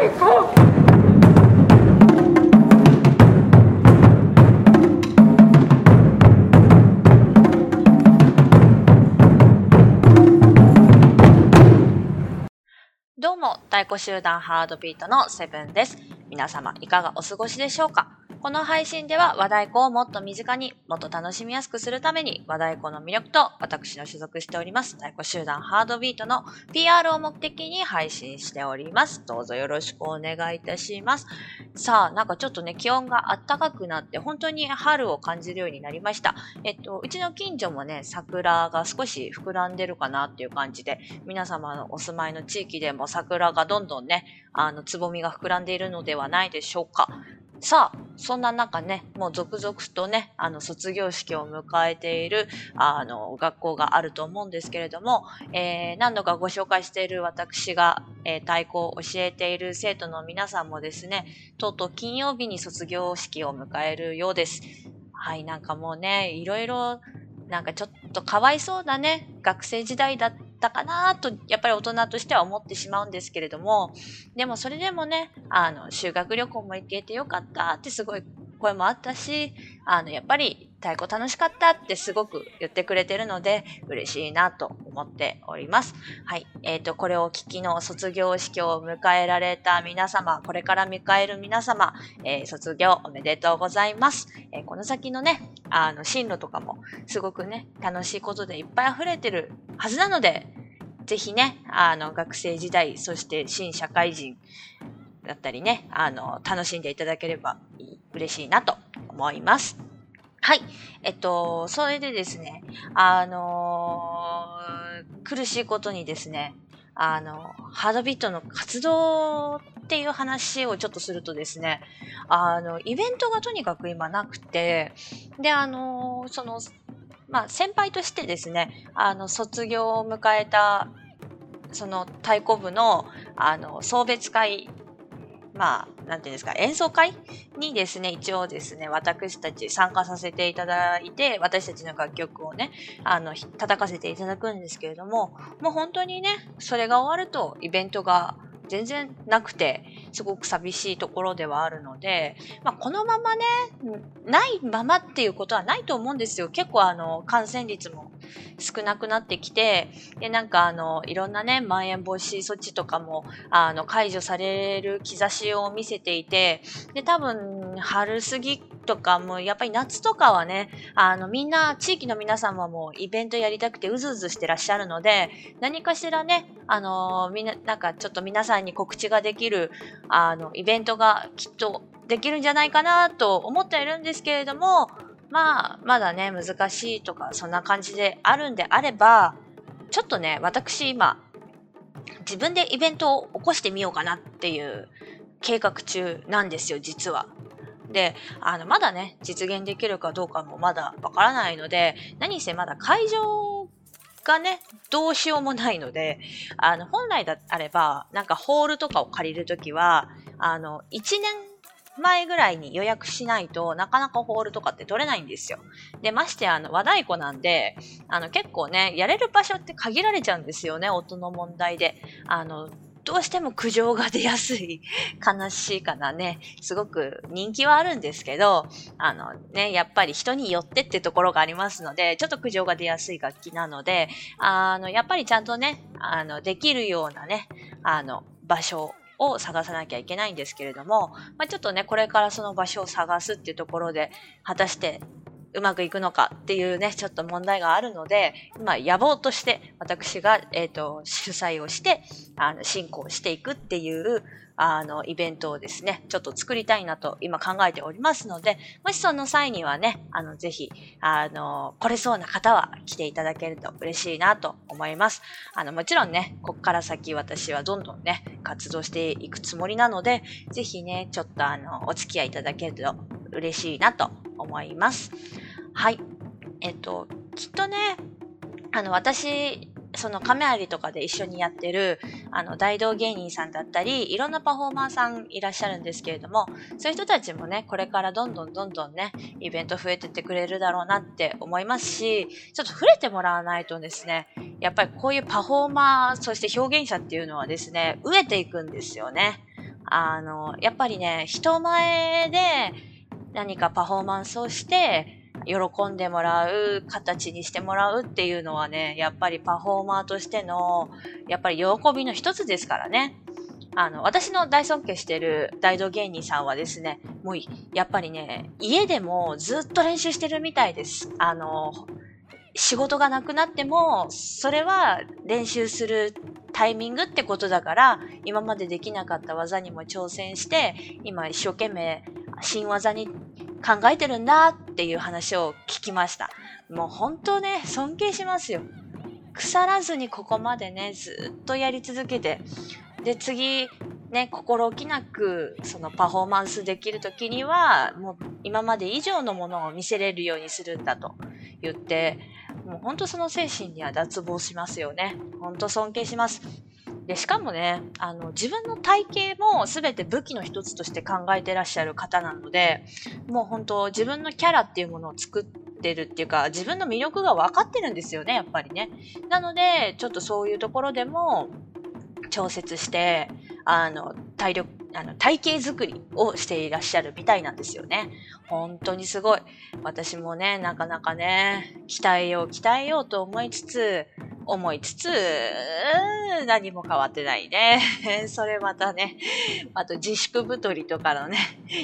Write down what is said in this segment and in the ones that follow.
最高どうも、太鼓集団ハードビートのセブンです。皆様、いかがお過ごしでしょうか？この配信では和太鼓をもっと身近にもっと楽しみやすくするために和太鼓の魅力と私の所属しております太鼓集団ハードビートの PR を目的に配信しております。どうぞよろしくお願いいたします。さあ、なんかちょっとね、気温が暖かくなって本当に春を感じるようになりました。えっと、うちの近所もね、桜が少し膨らんでるかなっていう感じで、皆様のお住まいの地域でも桜がどんどんね、あの、つぼみが膨らんでいるのではないでしょうか。さあ、そんな中ね、もう続々とね、あの、卒業式を迎えている、あの、学校があると思うんですけれども、えー、何度かご紹介している私が、えー、太鼓を教えている生徒の皆さんもですね、とうとう金曜日に卒業式を迎えるようです。はい、なんかもうね、いろいろ、なんかちょっとかわいそうなね、学生時代だったたかなと、やっぱり大人としては思ってしまうんですけれども、でもそれでもね、あの、修学旅行も行けてよかったってすごい声もあったし、あの、やっぱり太鼓楽しかったってすごく言ってくれてるので、嬉しいなと思っております。はい。えっ、ー、と、これを聞きの卒業式を迎えられた皆様、これから迎える皆様、えー、卒業おめでとうございます。えー、この先のね、あの、進路とかもすごくね、楽しいことでいっぱい溢れてるはずなので、ぜひね、あの、学生時代、そして新社会人だったりね、あの、楽しんでいただければ嬉しいなと思います。はい。えっと、それでですね、あのー、苦しいことにですね、あの、ハードビートの活動っていう話をちょっとするとですね、あの、イベントがとにかく今なくて、で、あの、その、まあ、先輩としてですね、あの、卒業を迎えた、その太鼓部の、あの、送別会まあ、なんていうんですか、演奏会にですね、一応ですね、私たち参加させていただいて、私たちの楽曲をね、あの、叩かせていただくんですけれども、もう本当にね、それが終わるとイベントが全然なくて、すごく寂しいところではあるので、まあ、このままね、ないままっていうことはないと思うんですよ。結構あの、感染率も少なくなってきて、で、なんかあの、いろんなね、まん延防止措置とかも、あの、解除される兆しを見せていて、で、多分、春過ぎとかも、やっぱり夏とかはね、あの、みんな、地域の皆さんはもイベントやりたくてうずうずしてらっしゃるので、何かしらね、あの、みんな、なんかちょっと皆さんに告知ができる、あの、イベントがきっとできるんじゃないかなと思っているんですけれども、まあ、まだね、難しいとか、そんな感じであるんであれば、ちょっとね、私今、自分でイベントを起こしてみようかなっていう計画中なんですよ、実は。で、あの、まだね、実現できるかどうかもまだわからないので、何せまだ会場がね、どうしようもないので、あの、本来であれば、なんかホールとかを借りるときは、あの、1年前ぐらいに予約しないとなかなかホールとかって取れないんですよ。で、ましてあの和太鼓なんで、あの結構ね、やれる場所って限られちゃうんですよね、音の問題で。あの、どうしても苦情が出やすい、悲しいかなね。すごく人気はあるんですけど、あのね、やっぱり人によってってところがありますので、ちょっと苦情が出やすい楽器なので、あの、やっぱりちゃんとね、あの、できるようなね、あの、場所を探さなきゃいけないんですけれども、まあ、ちょっとね、これからその場所を探すっていうところで、果たしてうまくいくのかっていうね、ちょっと問題があるので、まあ、野望として私が、えっ、ー、と、主催をして、あの、進行していくっていう、あの、イベントをですね、ちょっと作りたいなと今考えておりますので、もしその際にはね、あの、ぜひ、あの、来れそうな方は来ていただけると嬉しいなと思います。あの、もちろんね、こっから先私はどんどんね、活動していくつもりなので、ぜひね、ちょっとあの、お付き合いいただけると嬉しいなと思います。はい。えっと、きっとね、あの、私、その亀有とかで一緒にやってる、あの、大道芸人さんだったり、いろんなパフォーマーさんいらっしゃるんですけれども、そういう人たちもね、これからどんどんどんどんね、イベント増えてってくれるだろうなって思いますし、ちょっと触れてもらわないとですね、やっぱりこういうパフォーマー、そして表現者っていうのはですね、飢えていくんですよね。あの、やっぱりね、人前で何かパフォーマンスをして、喜んでもらう形にしてもらうっていうのはね、やっぱりパフォーマーとしての、やっぱり喜びの一つですからね。あの、私の大尊敬してる大道芸人さんはですね、もう、やっぱりね、家でもずっと練習してるみたいです。あの、仕事がなくなっても、それは練習するタイミングってことだから、今までできなかった技にも挑戦して、今一生懸命新技に考えてるんだっていう話を聞きました。もう本当ね、尊敬しますよ。腐らずにここまでね、ずっとやり続けて、で、次、ね、心置きなく、そのパフォーマンスできるときには、もう今まで以上のものを見せれるようにするんだと言って、もう本当その精神には脱帽しますよね。本当尊敬します。で、しかもね、あの、自分の体型も全て武器の一つとして考えてらっしゃる方なので、もう本当自分のキャラっていうものを作ってるっていうか、自分の魅力が分かってるんですよね、やっぱりね。なので、ちょっとそういうところでも、調節して、あの、体力、あの、体型作りをしていらっしゃるみたいなんですよね。本当にすごい。私もね、なかなかね、鍛えよう、鍛えようと思いつつ、思いつつ、何も変わってないね。それまたね、あと自粛太りとかのね、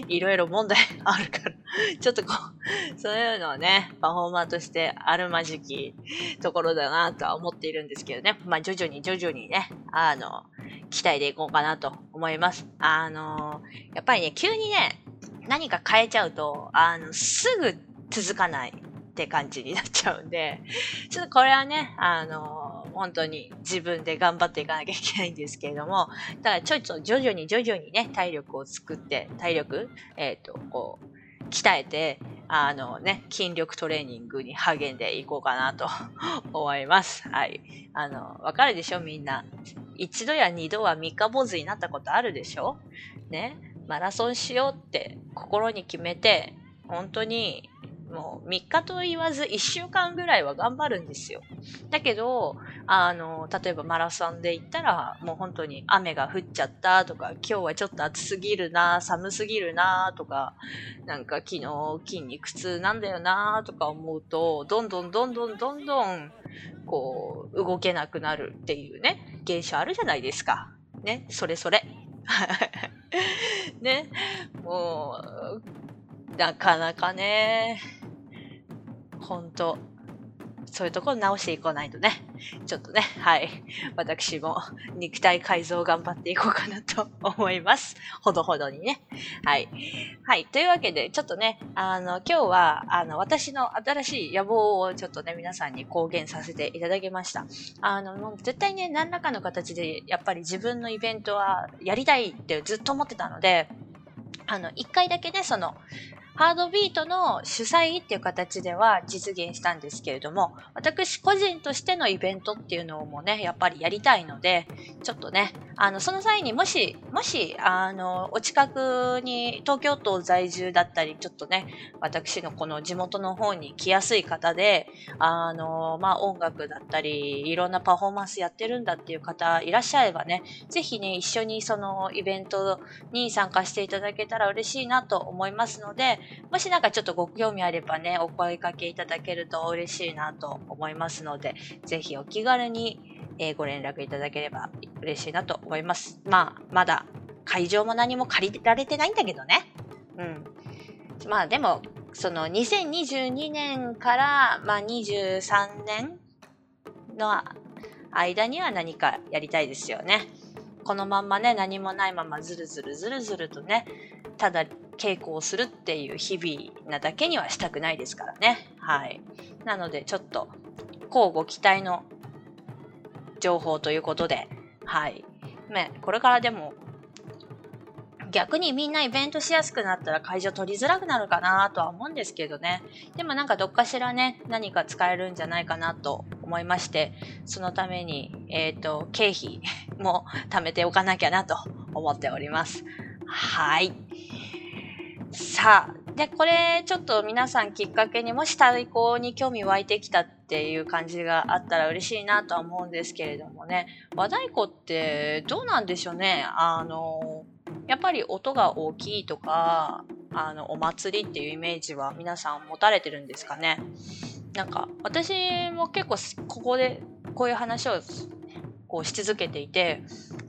いろいろ問題あるから、ちょっとこう、そういうのをね、パフォーマーとしてあるまじきところだなとは思っているんですけどね。まあ徐々に徐々にね、あの、期待でいこうかなと思います。あの、やっぱりね、急にね、何か変えちゃうと、あの、すぐ続かないって感じになっちゃうんで、ちょっとこれはね、あの、本当に自分で頑張っていかなきゃいけないんですけれども、だからちょいちょい徐々に徐々にね、体力を作って、体力、えっ、ー、と、こう、鍛えて、あのね、筋力トレーニングに励んでいこうかなと 思います。はい。あの、わかるでしょ？みんな。一度や二度は三日坊主になったことあるでしょ？ね？マラソンしようって心に決めて、本当にもう3日と言わず1週間ぐらいは頑張るんですよ。だけど、あの、例えばマラソンで行ったら、もう本当に雨が降っちゃったとか、今日はちょっと暑すぎるな、寒すぎるなとか、なんか昨日筋肉痛なんだよなとか思うと、どんどんどんどんどんどん、こう、動けなくなるっていうね、現象あるじゃないですか。ね、それそれ。ね、もう、なかなかね、本当そういうところ直していかないとね。ちょっとね、はい。私も肉体改造頑張っていこうかなと 思います。ほどほどにね。はい。はい。というわけで、ちょっとね、あの、今日は、あの、私の新しい野望をちょっとね、皆さんに公言させていただきました。あの、もう絶対ね、何らかの形で、やっぱり自分のイベントはやりたいってずっと思ってたので、あの、一回だけね、その、ハードビートの主催っていう形では実現したんですけれども、私個人としてのイベントっていうのもね、やっぱりやりたいので、ちょっとね、あの、その際にもし、もし、あの、お近くに東京都在住だったり、ちょっとね、私のこの地元の方に来やすい方で、あの、まあ、音楽だったり、いろんなパフォーマンスやってるんだっていう方いらっしゃればね、ぜひね、一緒にそのイベントに参加していただけたら嬉しいなと思いますので、もしなんかちょっとご興味あればね、お声かけいただけると嬉しいなと思いますので、ぜひお気軽に、えー、ご連絡いただければ嬉しいなと思います。まあ、まだ会場も何も借りられてないんだけどね。うん。まあでも、その2022年から、まあ、23年の間には何かやりたいですよね。このまんまね、何もないままずるずるずるずるとね、ただ稽古をするっていう日々なだけにはしたくないですからね。はい。なので、ちょっと、交互期待の情報ということで、はい。ね、これからでも、逆にみんなイベントしやすくなったら会場取りづらくなるかなとは思うんですけどね。でもなんかどっかしらね、何か使えるんじゃないかなと思いまして、そのために、えっ、ー、と、経費も貯めておかなきゃなと思っております。はい。さあ、で、これちょっと皆さんきっかけにもし対抗に興味湧いてきたっていう感じがあったら嬉しいなとは思うんですけれどもね、和太鼓ってどうなんでしょうね？あの、やっぱり音が大きいとか、あの、お祭りっていうイメージは皆さん持たれてるんですかね？なんか、私も結構ここでこういう話をこうし続けていて、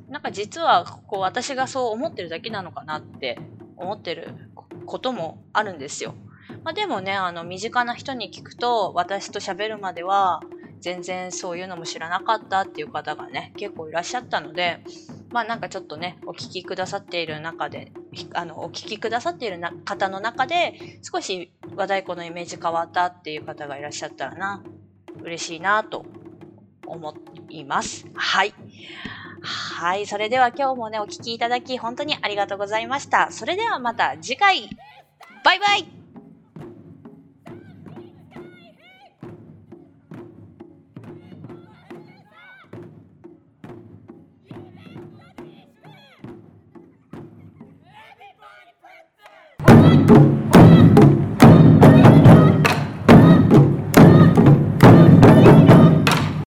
なんか実はこう私がそう思ってるだけなのかなって思ってることもあるんですよ。まあ、でもね、あの、身近な人に聞くと、私と喋るまでは、全然そういうのも知らなかったっていう方がね、結構いらっしゃったので、まあなんかちょっとね、お聞きくださっている中で、あの、お聞きくださっているな方の中で、少し和太鼓のイメージ変わったっていう方がいらっしゃったらな、嬉しいなと思います。はい。はい。それでは今日もね、お聴きいただき、本当にありがとうございました。それではまた次回。バイバイ